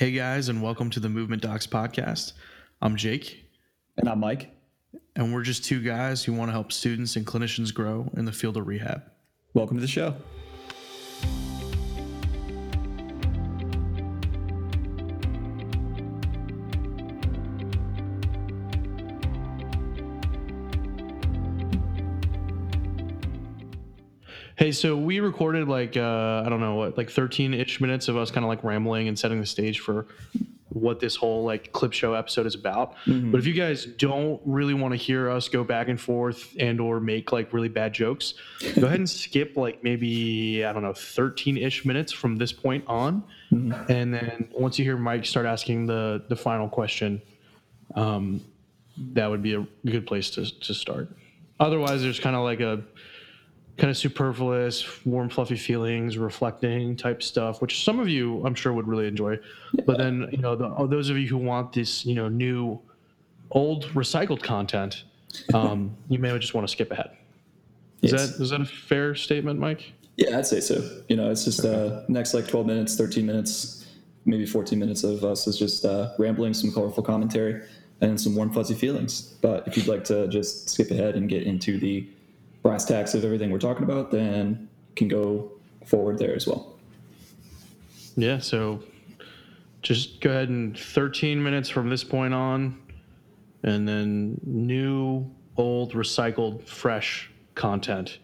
Hey guys, and welcome to the Movement Docs podcast. I'm Jake, And I'm Mike. and we're just two guys who want to help students and clinicians grow in the field of rehab. Welcome to the show. Hey, so we recorded like uh, I don't know what, like 13-ish minutes of us kind of like rambling and setting the stage for what this whole like clip show episode is about. But if you guys don't really want to hear us go back and forth and or make like really bad jokes, go ahead and skip like maybe I don't know 13-ish minutes from this point on, and then once you hear Mike start asking the the final question, um, that would be a good place to to start. Otherwise, there's kind of like a kind of superfluous, warm, fluffy feelings, reflecting type stuff, which some of you I'm sure would really enjoy. But then, you know, the, oh, those of you who want this, you know, new, old, recycled content, um, you may just want to skip ahead. Is Yes. that is that a fair statement, Mike? Yeah, I'd say so. You know, it's just uh, next like 12 minutes, 13 minutes, maybe 14 minutes of us is just uh, rambling, some colorful commentary, and some warm, fuzzy feelings. But if you'd like to just skip ahead and get into the brass tacks of everything we're talking about, then you can go forward there as well. Yeah. So just go ahead and 13 minutes from this point on, and then new, old, recycled, fresh content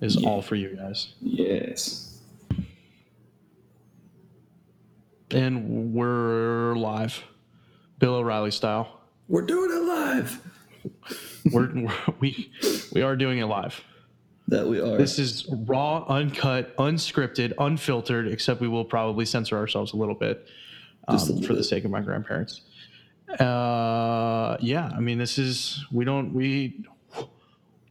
is all for you guys. Yes. And we're live, Bill O'Reilly style. We're doing it live. We're, we're we we are doing it live. That we are. This is raw, uncut, unscripted, unfiltered. Except we will probably censor ourselves a little bit um, Just a little for the sake of my grandparents. Uh, yeah. I mean, this is we don't we.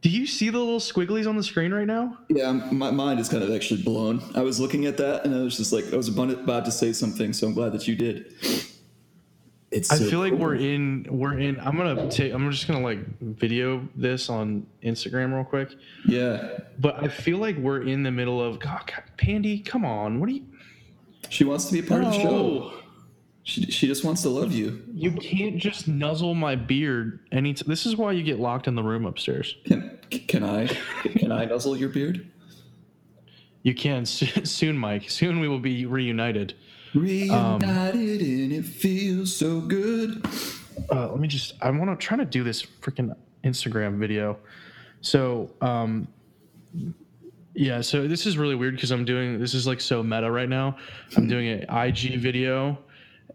Do you see the little squigglies on the screen right now? Yeah, my mind is kind of actually blown. I was looking at that and I was just like, I was about to say something, so I'm glad that you did. It's. I feel like cool. we're in we're in I'm gonna take I'm just gonna like video this on Instagram real quick. Yeah, But I feel like we're in the middle of God, God, Pandy, come on. What are you she wants to be a part of the show. She, she just wants to love you. You can't just nuzzle my beard any t- this is why you get locked in the room upstairs. Can can I can I nuzzle your beard? You can soon, Mike. Soon we will be reunited. Reunited and it feels so good. Uh, let me just I want to try to do this freaking Instagram video. So, um yeah, so this is really weird because I'm doing this is like so meta right now. I'm doing an IG video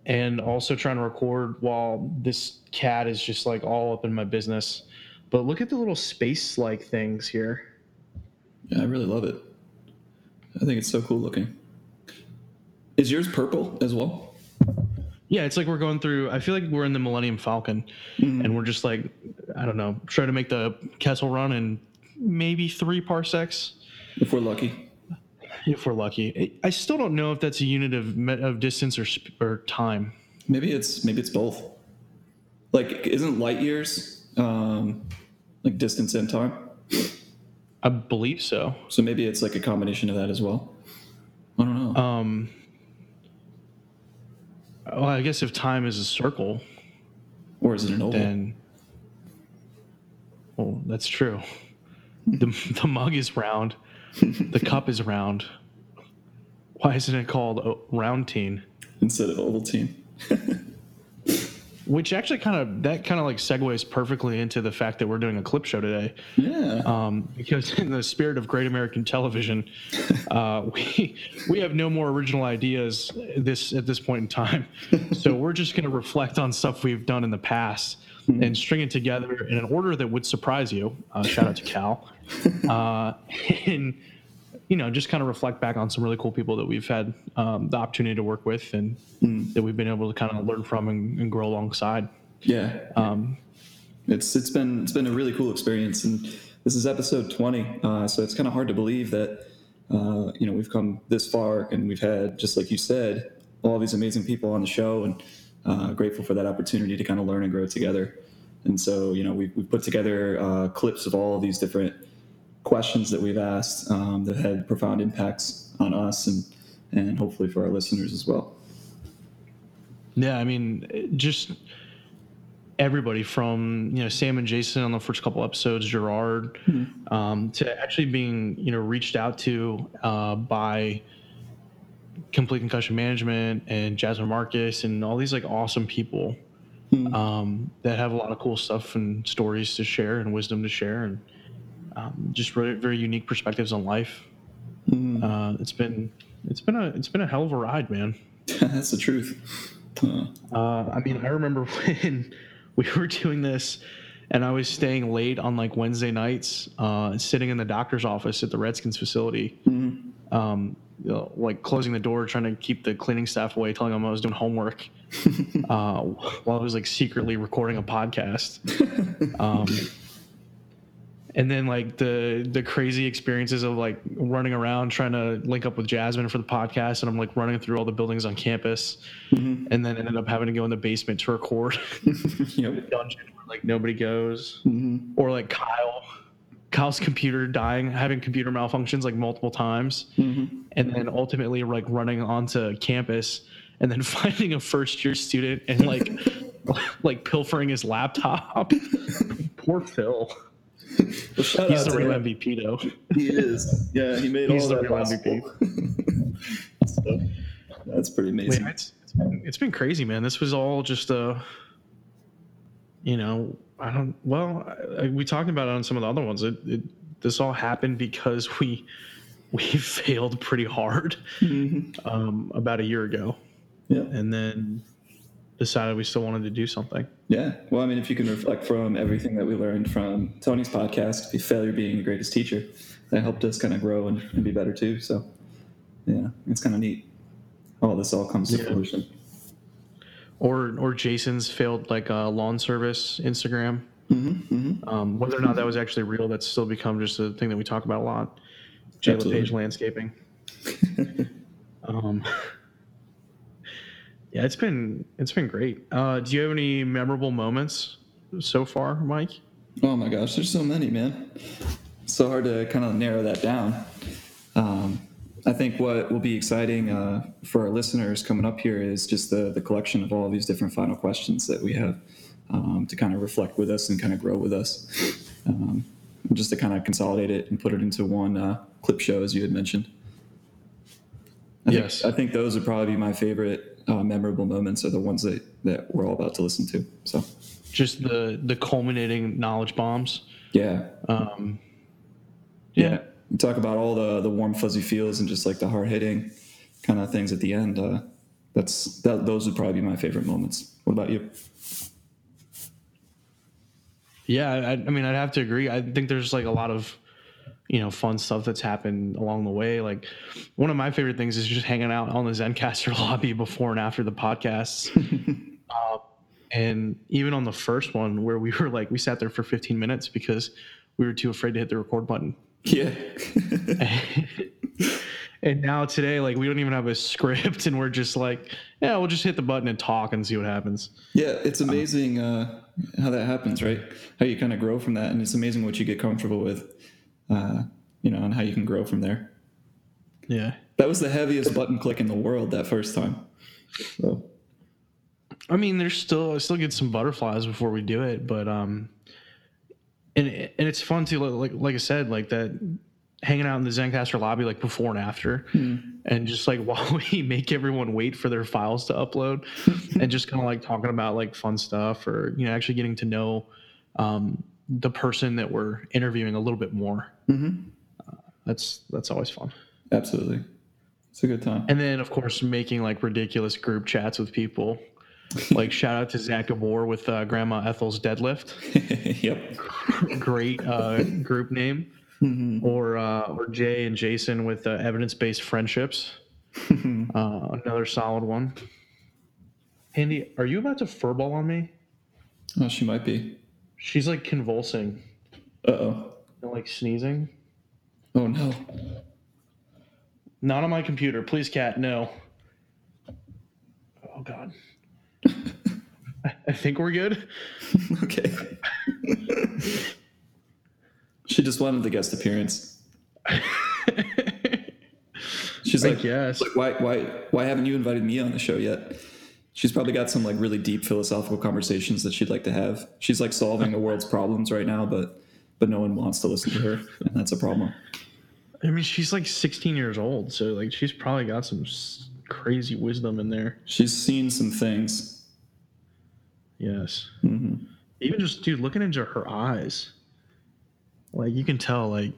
and also trying to record while this cat is just like all up in my business. But look at the little space like things here. Yeah, I really love it. I think it's so cool looking. Is yours purple as well? Yeah, it's like we're going through. I feel like we're in the Millennium Falcon, and we're just like, I don't know, trying to make the Kessel Run in maybe three parsecs, If we're lucky. if we're lucky. I I still don't know if that's a unit of of distance or or time. Maybe it's maybe it's both. Like, isn't light years um, like distance and time? I believe so. So maybe it's like a combination of that as well. I don't know. Um. Well, I guess if time is a circle, or is it an oval? then. Well, that's true. The the mug is round, the cup is round. Why isn't it called a round teen? instead of Ovaltine. Which actually kind of that kind of like segues perfectly into the fact that we're doing a clip show today, Yeah. um, because in the spirit of Great American Television, uh, we we have no more original ideas this at this point in time, so we're just going to reflect on stuff we've done in the past and string it together in an order that would surprise you. Uh, shout out to Cal, uh, and you know just kind of reflect back on some really cool people that we've had um, the opportunity to work with and that we've been able to kind of learn from and, and grow alongside. yeah. Um, it's it's been it's been a really cool experience, and this is episode twenty. Uh, so it's kind of hard to believe that uh, you know we've come this far, and we've had just like you said, all these amazing people on the show, and uh, grateful for that opportunity to kind of learn and grow together. And so you know we've, we've put together uh, clips of all of these different questions that we've asked um, that had profound impacts on us and and hopefully for our listeners as well. Yeah, I mean, just everybody from you know Sam and Jason on the first couple episodes, Gerard, um, to actually being you know reached out to uh, by Complete Concussion Management and Jasmine Marcus and all these like awesome people um, that have a lot of cool stuff and stories to share and wisdom to share and um, just very, very unique perspectives on life. Uh, it's been it's been a it's been a hell of a ride, man. That's the truth. Uh, Uh, I mean, I remember when we were doing this, and I was staying late on like Wednesday nights, uh, sitting in the doctor's office at the Redskins facility, um, you know, like closing the door, trying to keep the cleaning staff away, telling them I was doing homework, uh, while I was like secretly recording a podcast. Um, and then like the the crazy experiences of like running around trying to link up with Jasmine for the podcast, and I'm like running through all the buildings on campus, mm-hmm. and then ended up having to go in the basement to record yep. dungeon where like nobody goes, mm-hmm. or like Kyle. Kyle's computer dying, having computer malfunctions like multiple times, mm-hmm. and then ultimately like running onto campus and then finding a first year student and like like pilfering his laptop. Poor Phil. Well, shout He's out the to real him. MVP though. He is. Yeah, he made He's all the that real possible. so, that's pretty Wait, amazing. it's, it's, been, it's been crazy, man. This was all just uh you know, I don't. Well, I, I- we talked about it on some of the other ones. It, it this all happened because we we failed pretty hard um, about a year ago, Yeah. and then decided we still wanted to do something. Yeah. Well, I mean, if you can reflect from everything that we learned from Tony's podcast, failure being the greatest teacher, that helped us kind of grow and, and be better too. So, yeah, it's kind of neat. All this all comes to Yeah. fruition. Or or Jason's failed like uh, lawn service Instagram. Um, whether or not that was actually real, that's still become just a thing that we talk about a lot. Jayla Absolutely. Page landscaping. um, yeah, it's been it's been great. Uh, do you have any memorable moments so far, Mike? Oh my gosh, there's so many, man. It's so hard to kind of narrow that down. Um, I think what will be exciting uh, for our listeners coming up here is just the, the collection of all these different final questions that we have um, to kind of reflect with us and kind of grow with us. Um, just to kind of consolidate it and put it into one uh, clip show, as you had mentioned. I think- Yes. I think those would probably be my favorite uh, memorable moments are the ones that, that we're all about to listen to. So, Just the the culminating knowledge bombs. yeah, Um, yeah. You talk about all the the warm fuzzy feels and just like the hard hitting kind of things at the end. Uh, that's that, those would probably be my favorite moments. What about you? Yeah, I, I mean, I'd have to agree. I think there's like a lot of, you know, fun stuff that's happened along the way. Like, one of my favorite things is just hanging out on the Zencastr lobby before and after the podcasts. uh, and even on the first one, where we were like, we sat there for 15 minutes because we were too afraid to hit the record button. Yeah, And now today, like, we don't even have a script, and we're just like, yeah, we'll just hit the button and talk and see what happens. yeah. It's amazing uh, how that happens, right? How you kind of grow from that, and it's amazing what you get comfortable with, uh, you know, and how you can grow from there. Yeah. That was the heaviest button click in the world that first time. So, I mean, there's still I still get some butterflies before we do it, but um, and and it's fun too. Like like I said, like that hanging out in the Zencastr lobby like before and after, and just like while we make everyone wait for their files to upload, and just kind of like talking about like fun stuff or you know actually getting to know um, the person that we're interviewing a little bit more. Uh, that's that's always fun. absolutely, it's a good time. And then, of course, making like ridiculous group chats with people. Like shout out to Zach Gabor with uh, Grandma Ethel's deadlift. yep. Great uh, group name. Or uh, or Jay and Jason with uh, evidence based friendships. uh, another solid one. Andy, are you about to furball on me? Oh, she might be. She's like convulsing Uh oh. and like sneezing. Oh no. Not on my computer, please, cat. No. Oh God. I- I think we're good. Okay. she just wanted the guest appearance. She's I like, guess. like, why, why, why haven't you invited me on the show yet? She's probably got some like really deep philosophical conversations that she'd like to have. She's like solving the world's problems right now, but but no one wants to listen to her, and that's a problem. I mean, she's like 16 years old, so like she's probably got some s- crazy wisdom in there. She's seen some things. Yes. hmm Even just dude, looking into her eyes, like you can tell, like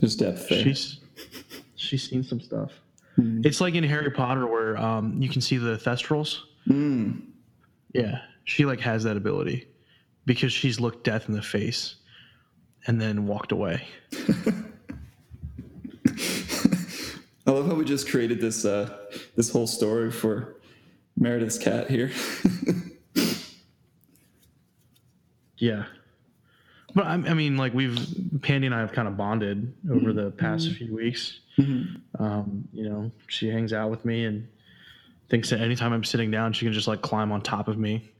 There's depth there. she's she's seen some stuff. It's like in Harry Potter where um, you can see the thestrals. Mm. Yeah, she like has that ability because she's looked death in the face and then walked away. I love how we just created this uh, this whole story for Meredith's cat here. Yeah. But I, I mean, like we've Pandy and I have kind of bonded over the past few weeks. Um, you know, she hangs out with me and thinks that anytime I'm sitting down, she can just like climb on top of me.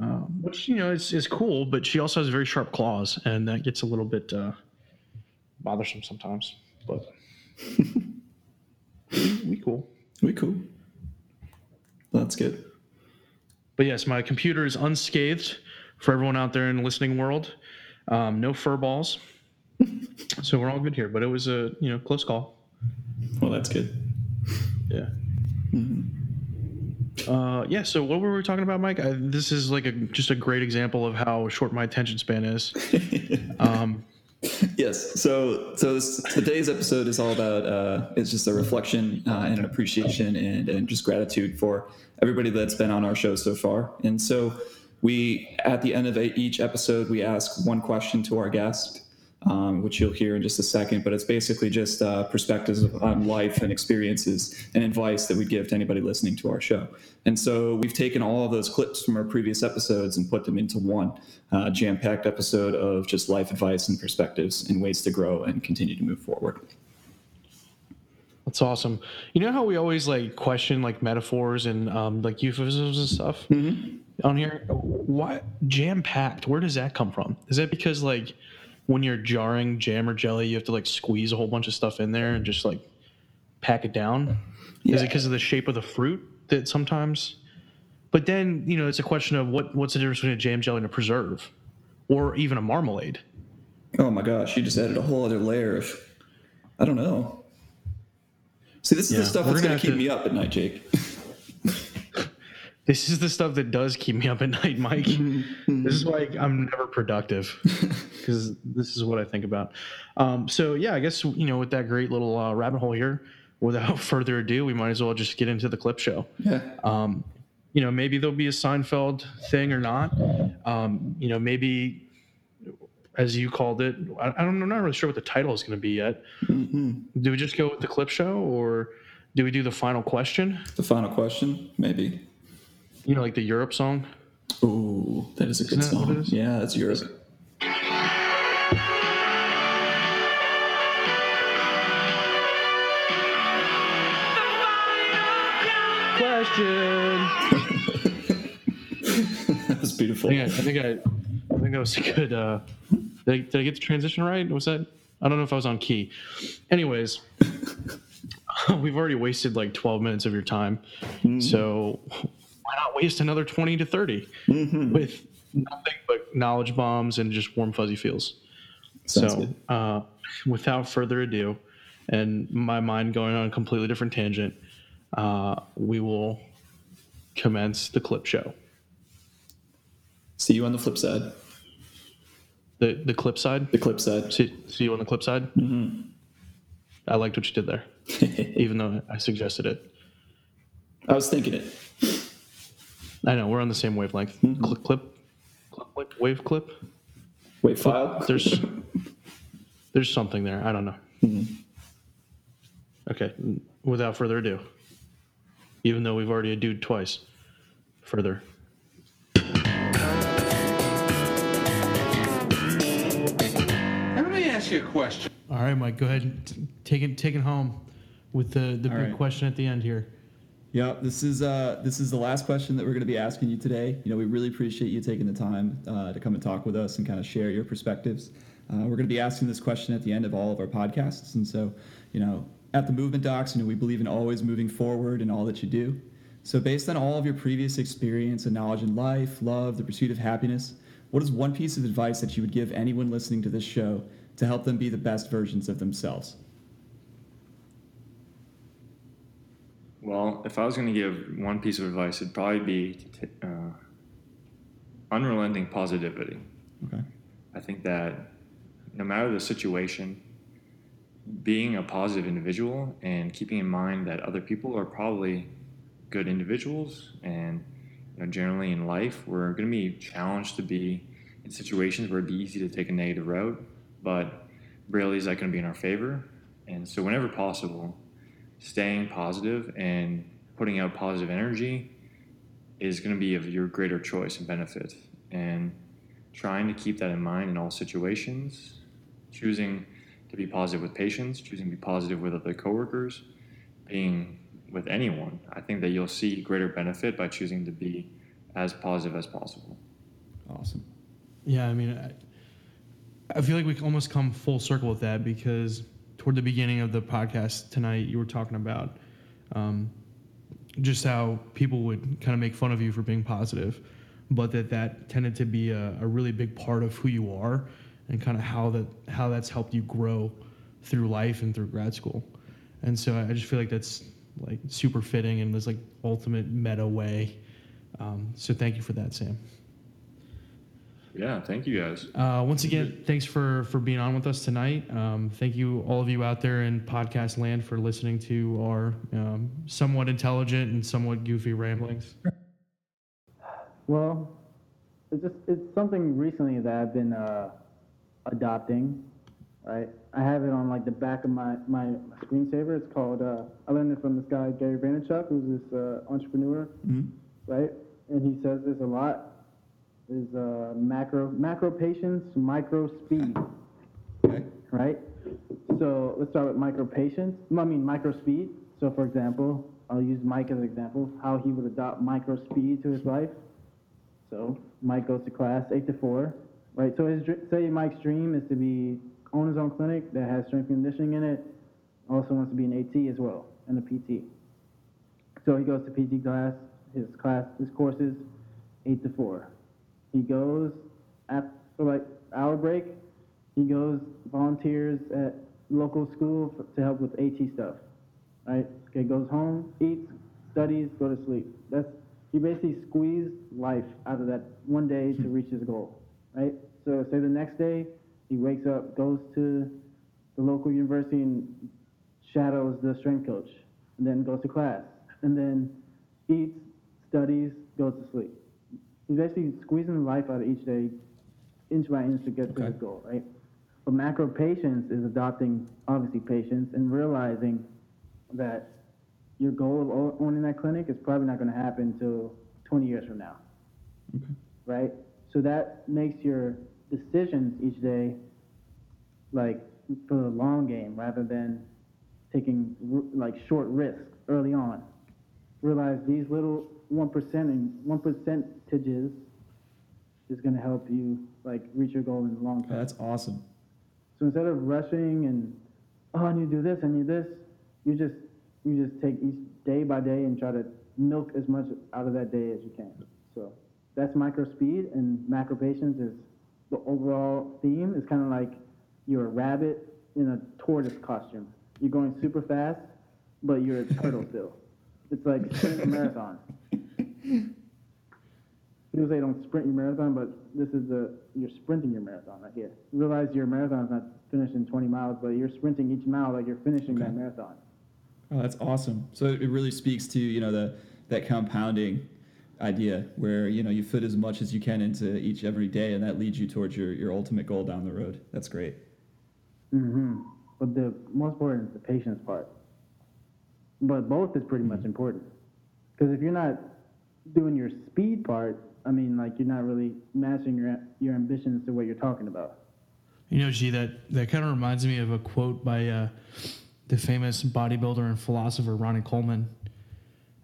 Um, which you know is is cool, but she also has very sharp claws, and that gets a little bit uh, bothersome sometimes. But we, we cool. we cool. That's good. But yes, my computer is unscathed for everyone out there in the listening world. Um, no fur balls, so we're all good here. But it was a you know close call. Well, that's good. Yeah. Uh, yeah. So what were we talking about, Mike? I, this is like a just a great example of how short my attention span is. Um, Yes. So so this, today's episode is all about uh, it's just a reflection uh, and an appreciation and, and just gratitude for everybody that's been on our show so far. And so we at the end of each episode we ask one question to our guest. Um, which you'll hear in just a second, but it's basically just uh, perspectives on life and experiences and advice that we'd give to anybody listening to our show. And so we've taken all of those clips from our previous episodes and put them into one uh, jam packed episode of just life advice and perspectives and ways to grow and continue to move forward. that's awesome. You know how we always like question like metaphors and um, like euphemisms and stuff on here. Why jam packed? Where does that come from? Is that because like when you're jarring jam or jelly, you have to like squeeze a whole bunch of stuff in there and just like pack it down? Is it because of the shape of the fruit that sometimes? But then you know it's a question of what what's the difference between a jam jelly and a preserve, or even a marmalade? Oh my gosh, you just added a whole other layer of, I don't know. See, this is Yeah, the stuff that's going to keep me up at night, Jake. This is the stuff that does keep me up at night, Mike. this is why I'm never productive because this is what I think about. Um, so yeah, I guess you know with that great little uh, rabbit hole here, without further ado, we might as well just get into the clip show. Yeah. Um, you know, maybe there'll be a Seinfeld thing or not. Um, you know, maybe as you called it, I, I don't, I'm not really sure what the title is going to be yet. Do we just go with the clip show or do we do the final question? The final question, maybe. You know, like the Europe song. Ooh, that is a good Isn't that what song. it is? Yeah, that's Europe. Question. that was beautiful. I think I, I think I, I think that was a good. Uh, did, I, did I get the transition right? Was that? I don't know if I was on key. Anyways, we've already wasted like 12 minutes of your time, so why not waste another 20 to 30 with nothing but knowledge bombs and just warm fuzzy feels. Sounds so, uh, without further ado, and my mind going on a completely different tangent, uh, we will commence the clip show. See you on the flip side. The the clip side. The clip side. See, see you on the clip side. Mm-hmm. I liked what you did there, even though I suggested it. I was thinking it. I know we're on the same wavelength. Mm-hmm. Clip, clip, clip, clip, wave clip. Wait, file. There's there's something there. I don't know. Mm-hmm. Okay. Without further ado, even though we've already adoed twice, further. Let me ask you a question. All right, Mike. Go ahead and t- take it take it home with the the All big right. question at the end here. Yeah, this is uh, this is the last question that we're going to be asking you today. You know, we really appreciate you taking the time uh, to come and talk with us and kind of share your perspectives. Uh, we're going to be asking this question at the end of all of our podcasts, and so you know, at the Movement Docs, you know, we believe in always moving forward in all that you do. So, based on all of your previous experience and knowledge in life, love, the pursuit of happiness, what is one piece of advice that you would give anyone listening to this show to help them be the best versions of themselves? Well, if I was going to give one piece of advice, it'd probably be uh, unrelenting positivity. Okay. I think that no matter the situation, being a positive individual and keeping in mind that other people are probably good individuals and you know, generally in life we're going to be challenged to be in situations where it'd be easy to take a negative route but rarely is that going to be in our favor and so whenever possible staying positive and putting out positive energy is going to be of your greater choice and benefit and trying to keep that in mind in all situations choosing to be positive with patients, choosing to be positive with other coworkers, being with anyone. I think that you'll see greater benefit by choosing to be as positive as possible. Awesome. Yeah, I mean, I, I feel like we almost come full circle with that because toward the beginning of the podcast tonight, you were talking about um, just how people would kind of make fun of you for being positive, but that that tended to be a, a really big part of who you are and kind of how that how that's helped you grow through life and through grad school. And so I just feel like that's like super fitting and this like ultimate meta way. Um, so thank you for that, Sam. Yeah, thank you guys. Uh, once again, thanks for for being on with us tonight. Um, thank you, all of you out there in podcast land, for listening to our um, somewhat intelligent and somewhat goofy ramblings. Well, it's just it's something recently that I've been uh, adopting. Right, I have it on like the back of my my screensaver. It's called. Uh, I learned it from this guy Gary Vaynerchuk, who's this uh, entrepreneur, Mhm. right? And he says this a lot. Is uh, macro macro patience, micro speed, Okay. right? So let's start with micro patience. I mean micro speed. So for example, I'll use Mike as an example. How he would adopt micro speed to his life. So Mike goes to class eight to four, right? So his dr- say Mike's dream is to be own his own clinic that has strength and conditioning in it. Also wants to be an AT as well and a PT. So he goes to PT class. His class, his courses, eight to four. He goes after like hour break. He goes volunteers at local school f- to help with AT stuff. Right? Okay, goes home, eats, studies, go to sleep. That's he basically squeezed life out of that one day to hmm. reach his goal. Right? So say the next day he wakes up, goes to the local university and shadows the strength coach, and then goes to class, and then eats, studies, goes to sleep. He's basically squeezing life out of each day, inch by inch to get to Okay. his goal, right? But macro patience is adopting, obviously, patience and realizing that your goal of o- owning that clinic is probably not going to happen until 20 years from now, right? So that makes your decisions each day like for the long game rather than taking r- like short risks early on. Realize these little one percent and one percentages is going to help you like reach your goal in the long term. that's awesome. So instead of rushing and oh I need to do this, I need this, you just you just take each day by day and try to milk as much out of that day as you can. So that's micro speed and macro patience is the overall theme is kind of like you're a rabbit in a tortoise costume. You're going super fast, but you're a turtle still. It's like a marathon. People say don't sprint your marathon, but this is the you're sprinting your marathon right here. You realize your marathon is not finished in 20 miles, but you're sprinting each mile like you're finishing that marathon. Oh, that's awesome. So it really speaks to you know the that compounding idea where you know you fit as much as you can into each every day, and that leads you towards your your ultimate goal down the road. That's great. hmm But the most important is the patience part. But both is pretty much important. Because if you're not doing your speed part, I mean, like you're not really matching your your ambitions to what you're talking about. You know, G, that, that kind of reminds me of a quote by uh, the famous bodybuilder and philosopher Ronnie Coleman.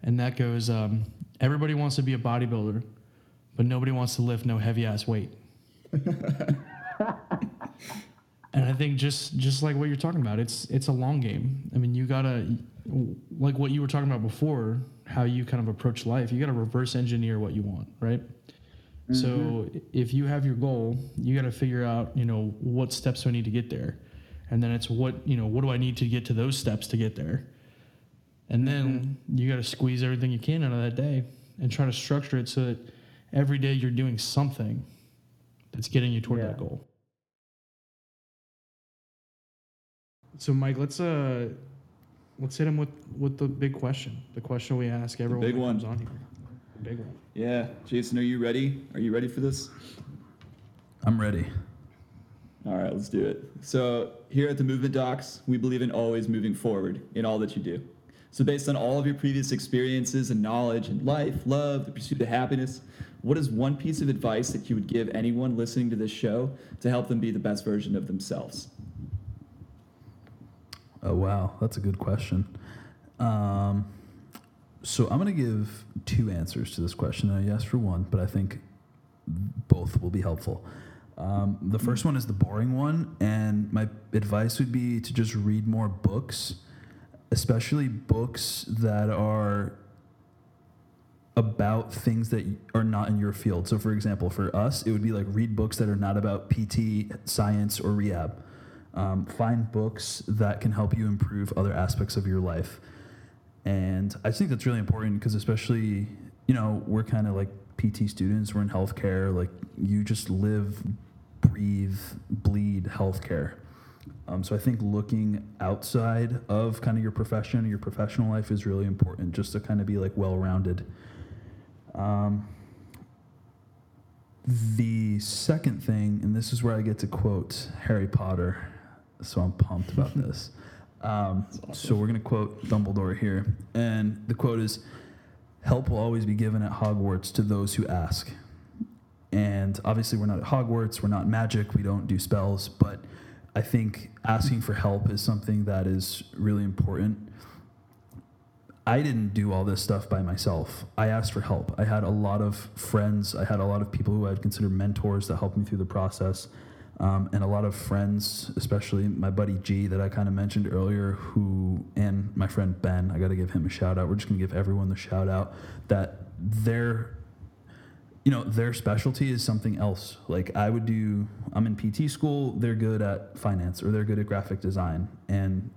And that goes um, Everybody wants to be a bodybuilder, but nobody wants to lift no heavy ass weight. and I think just just like what you're talking about, it's it's a long game. I mean, you gotta like what you were talking about before, how you kind of approach life, you got to reverse engineer what you want, right? So if you have your goal, you got to figure out, you know, what steps do I need to get there, and then it's what you know, what do I need to get to those steps to get there, and then you got to squeeze everything you can out of that day and try to structure it so that every day you're doing something that's getting you toward Yeah. that goal. So Mike, let's uh let's hit him with with the big question. The question we ask everyone big that one. comes on here. The big one. Yeah, Jason, are you ready? Are you ready for this? I'm ready. All right, let's do it. So, here at the Movement Docs, we believe in always moving forward in all that you do. So, based on all of your previous experiences and knowledge in life, love, the pursuit of happiness, what is one piece of advice that you would give anyone listening to this show to help them be the best version of themselves? Oh wow, that's a good question. Um, so I'm gonna give two answers to this question. I asked for one, but I think both will be helpful. Um, the first one is the boring one, and my advice would be to just read more books, especially books that are about things that are not in your field. So, for example, for us, it would be like read books that are not about PT, science, or rehab. Um, find books that can help you improve other aspects of your life. And I think that's really important because, especially, you know, we're kind of like PT students, we're in healthcare, like you just live, breathe, bleed healthcare. Um, so I think looking outside of kind of your profession, your professional life is really important just to kind of be like well rounded. Um, the second thing, and this is where I get to quote Harry Potter, so I'm pumped about this. Um, So we're going to quote Dumbledore here. And the quote is Help will always be given at Hogwarts to those who ask. And obviously, we're not at Hogwarts, we're not magic, we don't do spells, but I think asking for help is something that is really important. I didn't do all this stuff by myself. I asked for help. I had a lot of friends. I had a lot of people who I'd consider mentors that helped me through the process. Um, and a lot of friends, especially my buddy G that I kind of mentioned earlier, who, and my friend Ben, I got to give him a shout out. We're just to give everyone the shout out that their, you know, their specialty is something else. Like I would do, I'm in PT school, they're good at finance or they're good at graphic design. And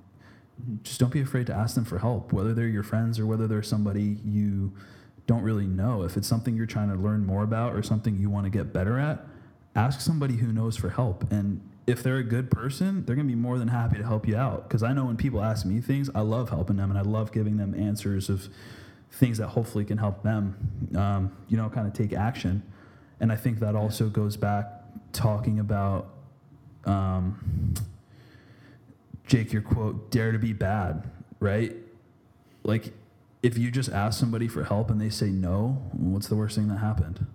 just don't be afraid to ask them for help, whether they're your friends or whether they're somebody you don't really know. If it's something you're trying to learn more about or something you want to get better at, ask somebody who knows for help. And if they're a good person, they're going to be more than happy to help you out. Because I know when people ask me things, I love helping them and I love giving them answers of things that hopefully can help them, um, you know, kind of take action. And I think that also goes back talking about. Um, Jake, your quote, dare to be bad, right? Like, if you just ask somebody for help and they say no, what's the worst thing that happened?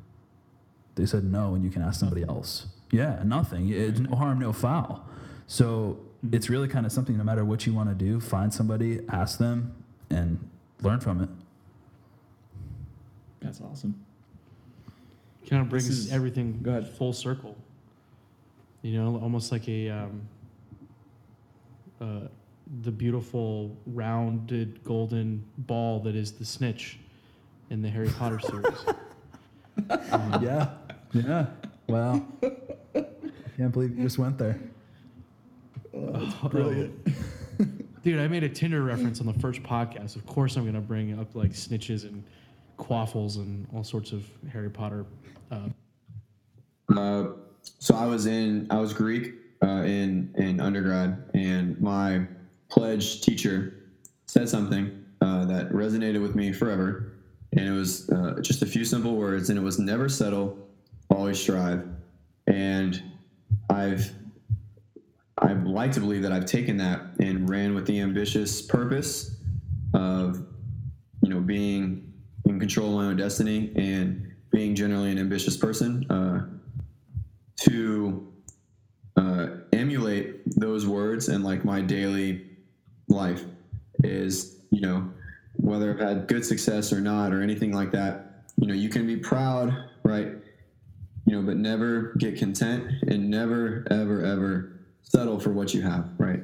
They said no, and you can ask somebody else. Yeah, nothing. It's no harm, no foul. So it's really kind of something, no matter what you want to do, find somebody, ask them, and learn from it. That's awesome. Kind of brings is- everything go ahead. full circle. You know, almost like a um, uh, the beautiful rounded golden ball that is the snitch in the Harry Potter series. Yeah, yeah. Wow. Can't believe you just went there. Brilliant. Dude, I made a Tinder reference on the first podcast. Of course, I'm going to bring up like snitches and quaffles and all sorts of Harry Potter. Uh, Uh, so I was in I was Greek uh, in in undergrad, and my pledge teacher said something uh, that resonated with me forever, and it was uh, just a few simple words, and it was never settle, always strive, and I've I like to believe that I've taken that and ran with the ambitious purpose of you know being in control of my own destiny and being generally an ambitious person. Uh, to uh, emulate those words and like my daily life is you know whether I've had good success or not or anything like that you know you can be proud right you know but never get content and never ever ever settle for what you have right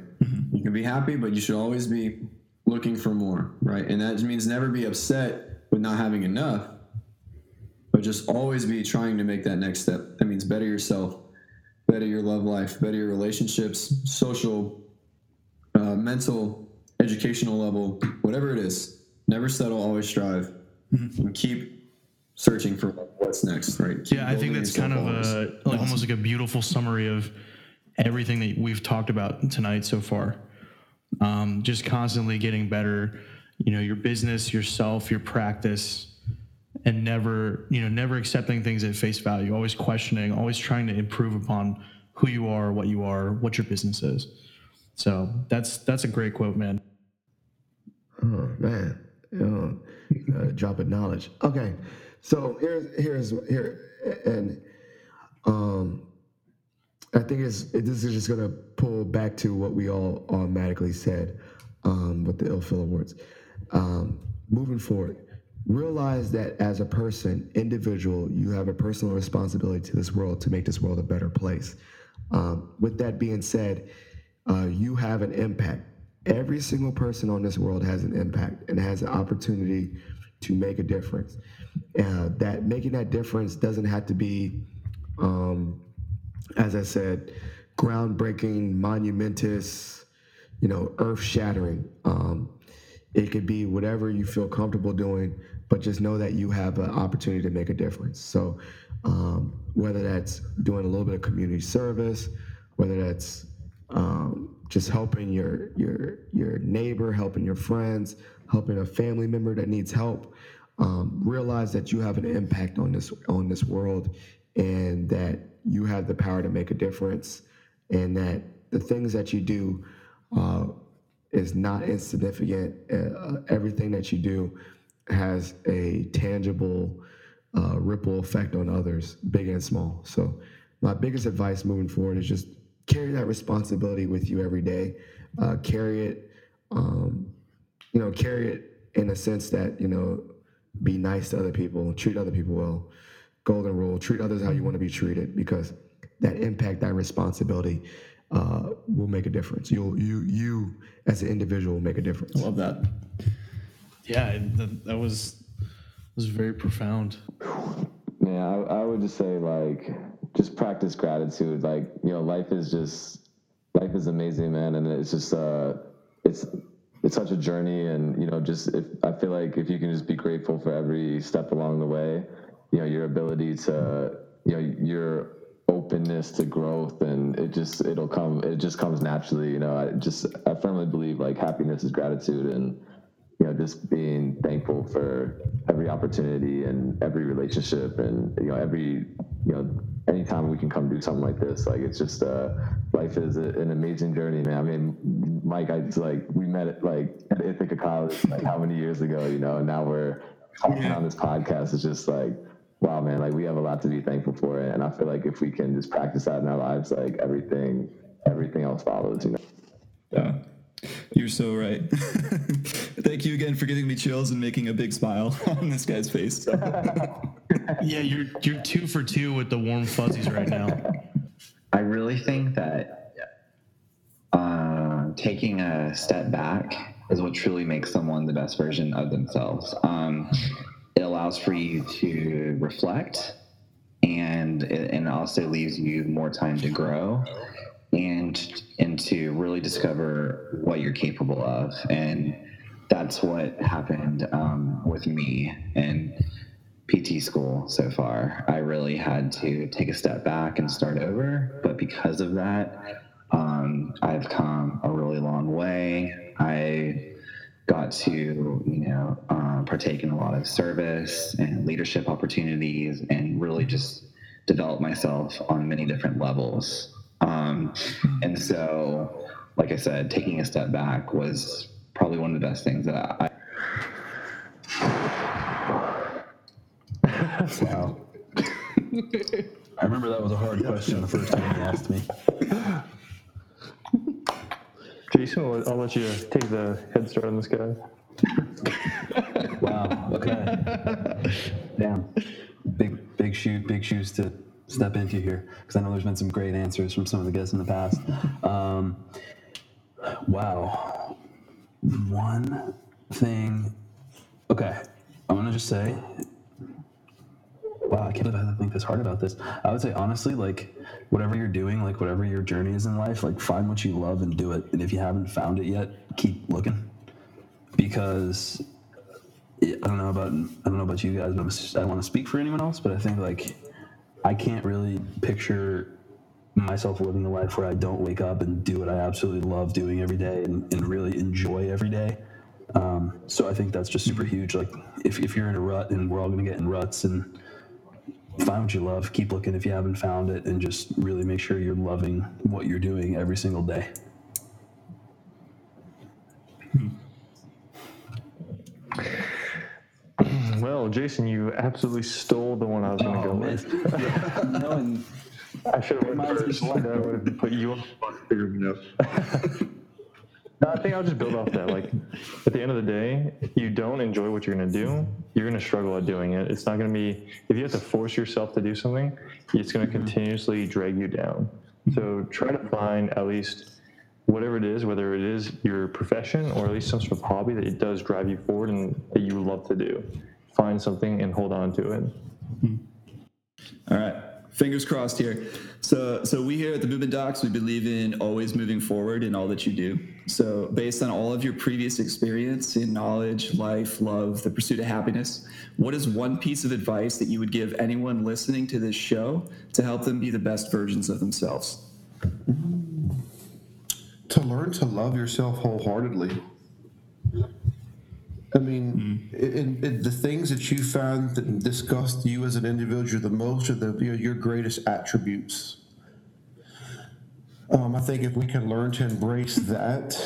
you can be happy but you should always be looking for more, right? And that means never be upset with not having enough, but just always be trying to make that next step. That means better yourself, better your love life, better your relationships, social, uh, mental, educational level, whatever it is. Never settle, always strive, and keep searching for what's next, right? Keep Yeah, I think that's kind of always. a like almost like a beautiful summary of everything that we've talked about tonight so far. Um, just constantly getting better, you know, your business, yourself, your practice, and never, you know, never accepting things at face value. Always questioning, always trying to improve upon who you are, what you are, what your business is. So that's that's a great quote, man. Oh man, you know, uh, drop of knowledge. Okay, so here's here's here and um, I think it's this is just gonna pull back to what we all automatically said um, with the ill Phil awards. Um, moving forward, realize that as a person, individual, you have a personal responsibility to this world to make this world a better place. Um, with that being said, uh, you have an impact. Every single person on this world has an impact and has an opportunity to make a difference. Uh, that making that difference doesn't have to be, um, as I said, groundbreaking, monumentous, you know, earth shattering. Um, it could be whatever you feel comfortable doing, but just know that you have an opportunity to make a difference. So, um, whether that's doing a little bit of community service, whether that's just helping your your your neighbor, helping your friends, helping a family member that needs help, um, realize that you have an impact on this on this world, and that you have the power to make a difference, and that the things that you do uh, is not insignificant. Uh, everything that you do has a tangible uh, ripple effect on others, big and small. So, my biggest advice moving forward is just carry that responsibility with you every day. Uh, carry it, um, you know, carry it in a sense that you know, be nice to other people, treat other people well. Golden rule: treat others how you want to be treated, because that impact, that responsibility, uh, will make a difference. You'll you you as an individual will make a difference. I love that. Yeah, it- that, that was was very profound. Yeah, I, I would just say like just practice gratitude. Like you know, life is just life is amazing, man, and it's just uh, it's it's such a journey, and you know, just if I feel like if you can just be grateful for every step along the way, you know, your ability to you know your openness to growth and it just it'll come it just comes naturally. You know i just i firmly believe like happiness is gratitude and you know, just being thankful for every opportunity and every relationship and, you know, every, you know, anytime we can come do something like this, like it's just, uh, life is a, an amazing journey, man. I mean, Mike, I just like, we met at like at Ithaca College, like how many years ago, you know, and now we're talking on this podcast. It's just like, wow, man, like we have a lot to be thankful for. And I feel like if we can just practice that in our lives, like everything, everything else follows, you know? Yeah. You're so right. Thank you again for giving me chills and making a big smile on this guy's face. Yeah, you're you're two for two with the warm fuzzies right now. I really think that uh, taking a step back is what truly makes someone the best version of themselves. Um, it allows for you to reflect, and it, and also leaves you more time to grow and and to really discover what you're capable of. And that's what happened um, with me and PT school so far. I really had to take a step back and start over, but because of that, um, I've come a really long way. I got to, you know, um, partake in a lot of service and leadership opportunities, and really just develop myself on many different levels. And so, like I said, taking a step back was probably one of the best things that I, Wow. I remember that was a hard question the first time you asked me. Jason, I'll, I'll let you take the head start on this guy. Wow. Okay. Damn. Big, big shoe, big shoes to step into here because I know there's been some great answers from some of the guests in the past. Um, wow. one thing. Okay, I'm gonna just say. Wow, I can't believe I have to think this hard about this. I would say honestly, like whatever you're doing, like whatever your journey is in life, like find what you love and do it. And if you haven't found it yet, keep looking. Because I don't know about I don't know about you guys, but I'm, I don't want to speak for anyone else. But I think like I can't really picture myself living a life where I don't wake up and do what I absolutely love doing every day and, and really enjoy every day. Um, so I think that's just super huge. Like if, if you're in a rut and we're all going to get in ruts and find what you love, keep looking if you haven't found it and just really make sure you're loving what you're doing every single day. Well, Jason, you absolutely stole the one I was going to go with. no, and I should have went first. I would have put you on the spot to figure me out. no, I think I'll just build off that. Like, at the end of the day, if you don't enjoy what you're going to do, you're going to struggle at doing it. It's not going to be, if you have to force yourself to do something, it's going to continuously drag you down. So try to find at least whatever it is, whether it is your profession or at least some sort of hobby that it does drive you forward and that you love to do. Find something and hold on to it. Hmm. All right. Fingers crossed here. So, so we here at the Movement Docs, we believe in always moving forward in all that you do. So, based on all of your previous experience in knowledge, life, love, the pursuit of happiness, what is one piece of advice that you would give anyone listening to this show to help them be the best versions of themselves? To learn to love yourself wholeheartedly. I mean, it, the things that you find that disgust you as an individual the most are the, you know, your greatest attributes. Um, I think if we can learn to embrace that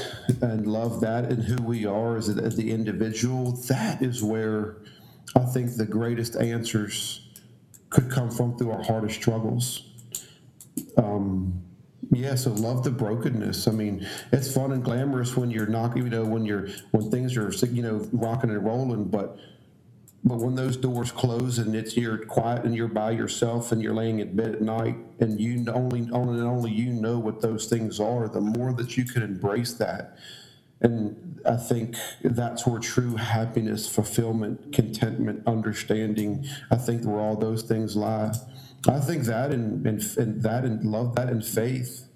and love that and who we are as, a, as the individual, that is where I think the greatest answers could come from through our hardest struggles. Um, yeah, so love the brokenness. I mean, it's fun and glamorous when you're not, you know, when you're when things are, you know, rocking and rolling. But but when those doors close and it's you're quiet and you're by yourself and you're laying in bed at night and you only only and only you know what those things are, the more that you can embrace that. And I think that's where true happiness, fulfillment, contentment, understanding, I think where all those things lie. I think that and, and, and that and love that and faith.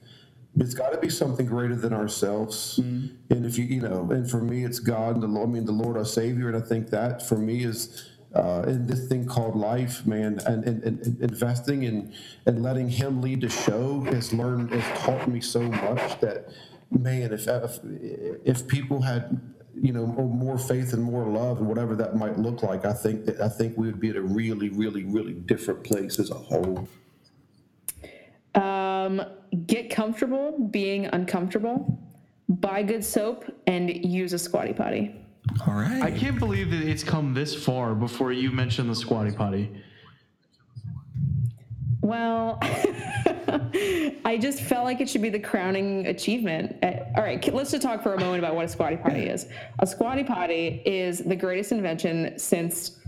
It's got to be something greater than ourselves. And if you, you know, and for me, it's God and the Lord, I mean, the Lord our Savior. And I think that for me is uh, in this thing called life, man, and, and, and investing in and letting Him lead the show has learned, has taught me so much that, man, if, if, if people had you know more faith and more love and whatever that might look like i think that i think we would be at a really really really different place as a whole Um, get comfortable being uncomfortable. Buy good soap and use a squatty potty. All right. I can't believe that it's come this far before you mentioned the squatty potty. Well, I just felt like it should be the crowning achievement. Uh, All right, let's just talk for a moment about what a squatty potty is. A squatty potty is the greatest invention since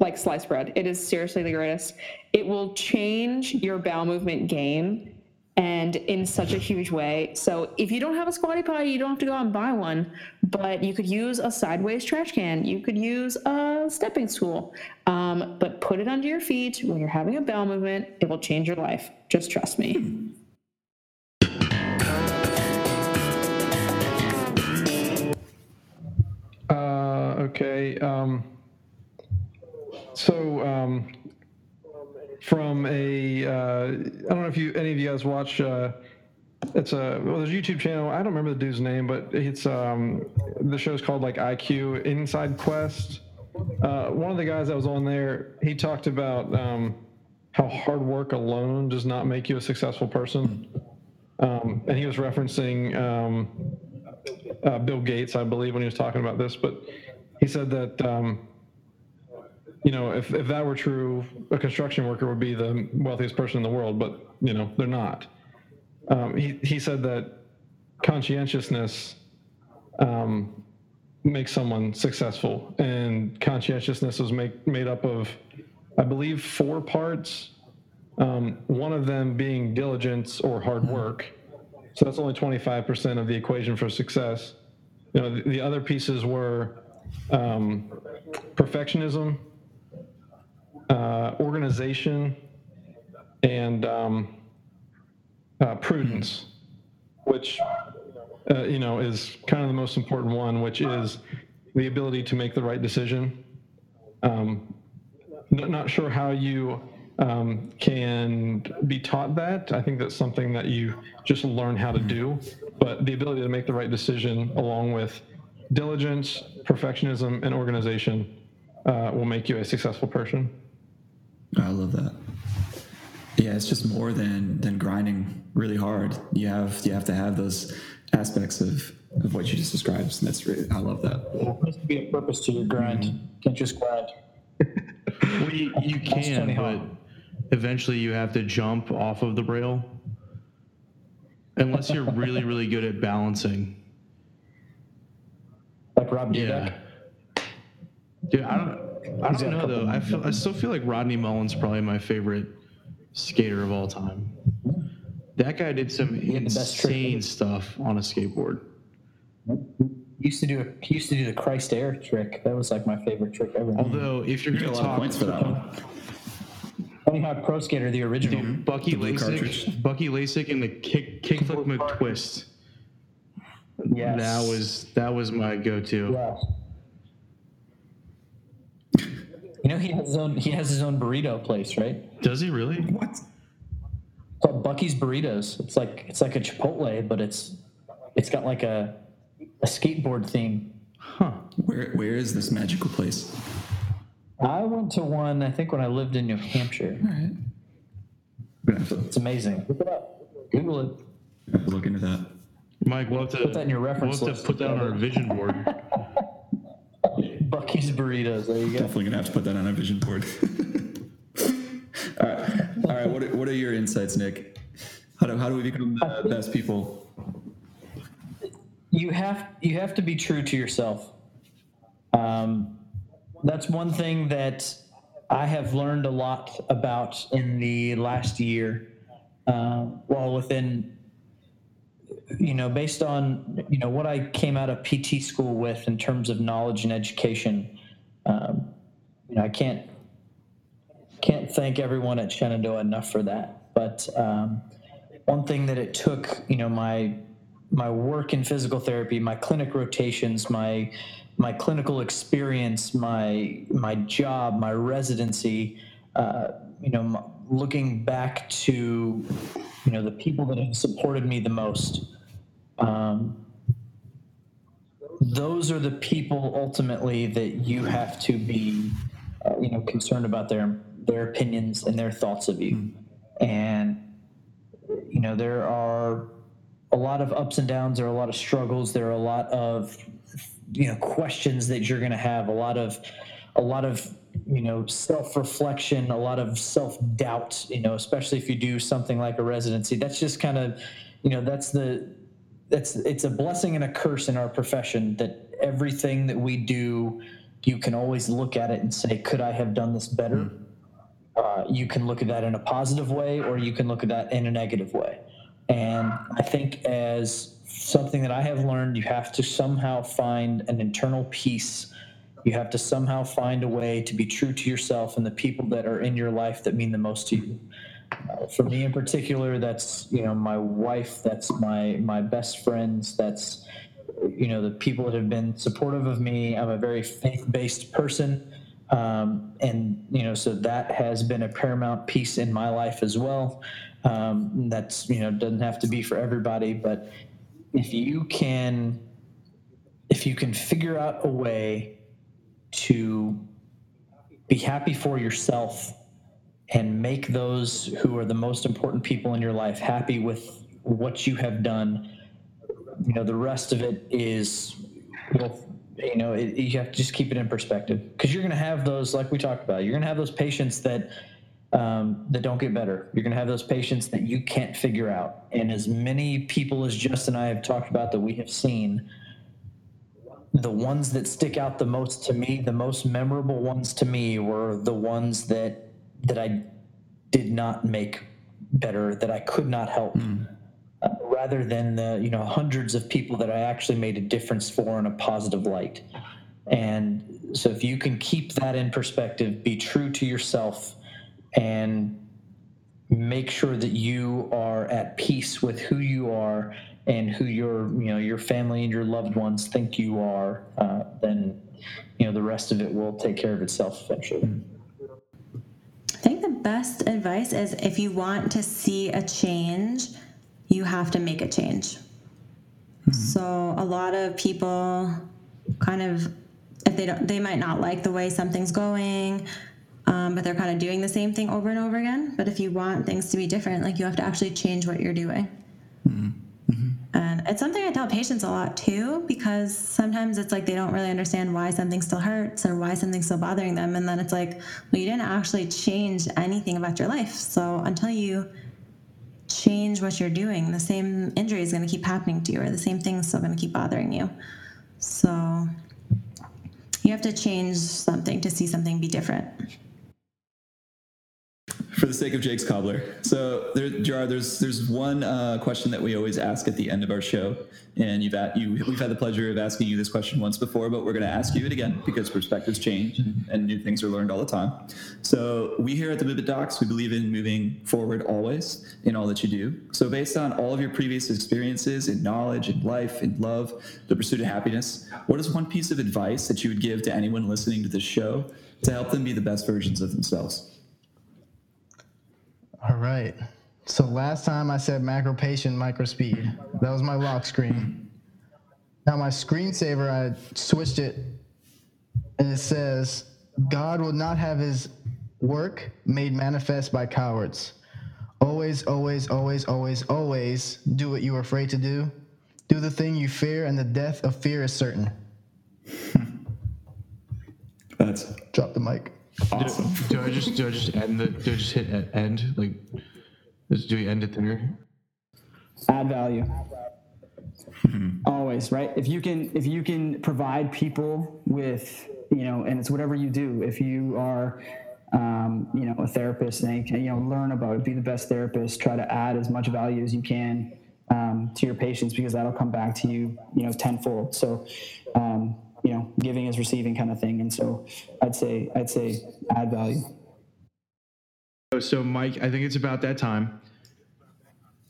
like sliced bread. It is seriously the greatest. It will change your bowel movement game and in such a huge way. So if you don't have a squatty potty, you don't have to go out and buy one, but you could use a sideways trash can. You could use a stepping stool, um, but put it under your feet when you're having a bowel movement. It will change your life. Just trust me. Uh, okay. Um, so, um, from a, uh, I don't know if you any of you guys watch. Uh, it's a well, there's a YouTube channel. I don't remember the dude's name, but it's um, the show's called like IQ Inside Quest. Uh, one of the guys that was on there, he talked about um, how hard work alone does not make you a successful person. Um, and he was referencing um, uh, Bill Gates, I believe, when he was talking about this. But he said that, um, you know, if, if that were true, a construction worker would be the wealthiest person in the world, but, you know, they're not. Um, he, he said that conscientiousness um, makes someone successful, and conscientiousness was make, made up of, I believe, four parts. Um, one of them being diligence or hard work. So that's only 25% of the equation for success. you know, the, the other pieces were um, perfectionism, uh, organization, and um, uh, prudence, which uh, you know is kind of the most important one, which is the ability to make the right decision. Um, not sure how you um, can be taught that. I think that's something that you just learn how to do. But the ability to make the right decision, along with diligence, perfectionism, and organization, uh, will make you a successful person. I love that. Yeah, it's just more than than grinding really hard. You have you have to have those aspects of of what you just described. And that's really I love that. There has to be a purpose to your grind. Mm-hmm. Can't just grind. Well, you, you can, but eventually you have to jump off of the rail. Unless you're really, really good at balancing. Like Rob did that. Yeah. Dude, I don't, I don't know though. I feel, I still feel like Rodney Mullen's probably my favorite skater of all time. That guy did some had the best trick insane stuff on a skateboard. He used to do a, he used to do the Christ Air trick. That was like my favorite trick ever. Although, if you're You gonna a talk points for that one. Tony Hawk Pro Skater, the original. Dude, Bucky The Lasek, cartridge. Bucky Lasek, and the kick kickflip McTwist. Yes. That was that was my go-to. Yeah. You know he has his own he has his own burrito place, right? Does he really? What? It's called Bucky's Burritos. It's like it's like a Chipotle, but it's it's got like a a skateboard theme. Huh. Where where is this magical place? I went to one I think when I lived in New Hampshire. All right. Gonna have to, It's amazing. Look it up. Google it. have to look into that. Mike, we'll have to Put that in your reference We'll have list. to put that on our vision board. Bucky's Burritos. There you go. Definitely gonna have to put that on a vision board. all right, all right. What are, what are your insights, Nick? How do how do we become the best people? you have you have to be true to yourself. Um, that's one thing that I have learned a lot about in the last year. Well, within you know, based on you know what I came out of PT school with in terms of knowledge and education, um, you know, I can't can't thank everyone at Shenandoah enough for that. But um, one thing that it took, you know, my my work in physical therapy, my clinic rotations, my my clinical experience, my my job, my residency, uh, you know, looking back to you know the people that have supported me the most. Um, those are the people ultimately that you have to be, uh, you know, concerned about their their opinions and their thoughts of you, and you know there are a lot of ups and downs there are a lot of struggles there are a lot of you know questions that you're going to have a lot of a lot of you know self-reflection a lot of self-doubt you know especially if you do something like a residency. That's just kind of you know that's the that's it's a blessing and a curse in our profession that everything that we do you can always look at it and say could i have done this better uh, you can look at that in a positive way or you can look at that in a negative way and I think as something that I have learned, you have to somehow find an internal peace. You have to somehow find a way to be true to yourself and the people that are in your life that mean the most to you. Uh, for me in particular, that's you know my wife, that's my my best friends, that's you know the people that have been supportive of me. I'm a very faith-based person, um, and you know so that has been a paramount piece in my life as well. Um, that's you know doesn't have to be for everybody, but if you can if you can figure out a way to be happy for yourself and make those who are the most important people in your life happy with what you have done. You know the rest of it is well you know it, you have to just keep it in perspective. Because you're going to have those like we talked about you're going to have those patients that um, that don't get better. You're going to have those patients that you can't figure out. And as many people as justin and i have talked about that we have seen the ones that stick out the most to me the most memorable ones to me were the ones that that i did not make better that i could not help uh, rather than the you know hundreds of people that I actually made a difference for in a positive light. And so if you can keep that in perspective, be true to yourself, and make sure that you are at peace with who you are and who your you know your family and your loved ones think you are, uh, then you know the rest of it will take care of itself eventually. I think the best advice is if you want to see a change, you have to make a change. So a lot of people kind of if they don't they might not like the way something's going um, but they're kind of doing the same thing over and over again. But if you want things to be different like you have to actually change what you're doing. And it's something i tell patients a lot too because sometimes it's like they don't really understand why something still hurts or why something's still bothering them. And then it's like well you didn't actually change anything about your life. So until you change what you're doing the same injury is going to keep happening to you or the same thing's still going to keep bothering you. So you have to change something to see something be different for the sake of Jake's cobbler. So there, Gerard, there's there's one uh, question that we always ask at the end of our show, and you've at, you we've had the pleasure of asking you this question once before, but we're going to ask you it again because perspectives change and, and new things are learned all the time. So we here at the Movement Docs, we believe in moving forward always in all that you do. So based on all of your previous experiences in knowledge, in life, in love, the pursuit of happiness, what is one piece of advice that you would give to anyone listening to this show to help them be the best versions of themselves? All right. So last time I said macro patient, micro speed. That was my lock screen. Now my screensaver, I switched it and it says, God will not have his work made manifest by cowards. Always, always, always, always, always do what you are afraid to do. Do the thing you fear, and the death of fear is certain. Hmm. That's drop the mic. Awesome. Do, do I just do I just end the do I just hit end? Like just do we end it there? add value. Always right? If you can if you can provide people with you know and it's whatever you do. If you are um, you know a therapist and you can you know learn about it be the best therapist try to add as much value as you can um, to your patients because that'll come back to you you know tenfold. So um, you know giving is receiving kind of thing and so i'd say i'd say add value So, so Mike, I think it's about that time.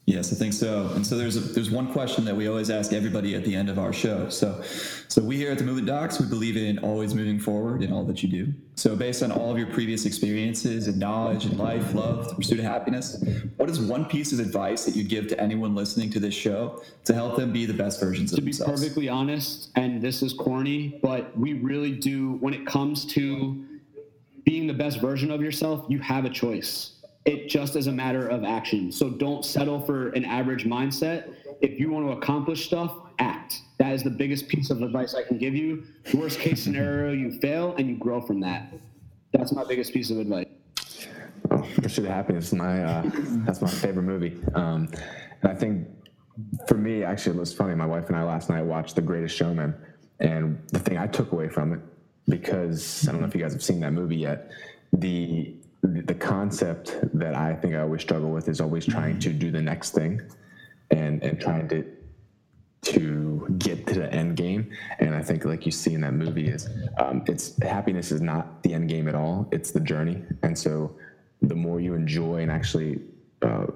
Yes, I think so. And so there's a, there's one question that we always ask everybody at the end of our show. So so we here at the Movement Docs, we believe in always moving forward in all that you do. So based on all of your previous experiences and knowledge and life, love, the pursuit of happiness, what is one piece of advice that you'd give to anyone listening to this show to help them be the best versions of themselves? to be perfectly honest, and this is corny, but we really do, when it comes to being the best version of yourself, you have a choice. It just is a matter of action. So don't settle for an average mindset. If you want to accomplish stuff, act. That is the biggest piece of advice I can give you. Worst case scenario, you fail and you grow from that. That's my biggest piece of advice. Pursuit of Happiness my uh, that's my favorite movie. Um, and I think for me, actually, it was funny. My wife and I last night watched The Greatest Showman, and the thing I took away from it, because I don't know if you guys have seen that movie yet, the the concept that I think I always struggle with is always trying to do the next thing, and and trying to to get to the end game. And I think, like you see in that movie, is um, it's happiness is not the end game at all. It's the journey. And so, the more you enjoy and actually uh,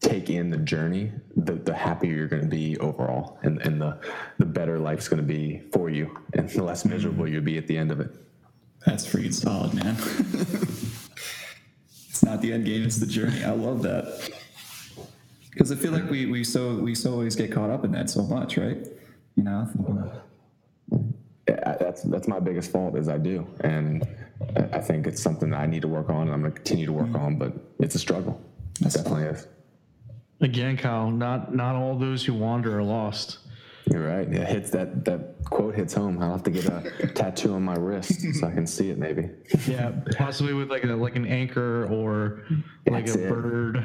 take in the journey, the, the happier you're going to be overall, and, and the the better life's going to be for you, and the less miserable you'll be at the end of it. That's freaking solid, man. it's not the end game; it's the journey. I love that because I feel like we we so we so always get caught up in that so much, right? You know. Yeah, that's that's my biggest fault is I do, and I- I think it's something that I need to work on, and I'm going to continue to work mm-hmm. on. But it's a struggle. It definitely is. Again, Kyle, not not all those who wander are lost. You're right. Yeah, hits that that quote hits home. I'll have to get a tattoo on my wrist so I can see it. Maybe. Yeah, possibly with like a like an anchor or like That's a it. bird.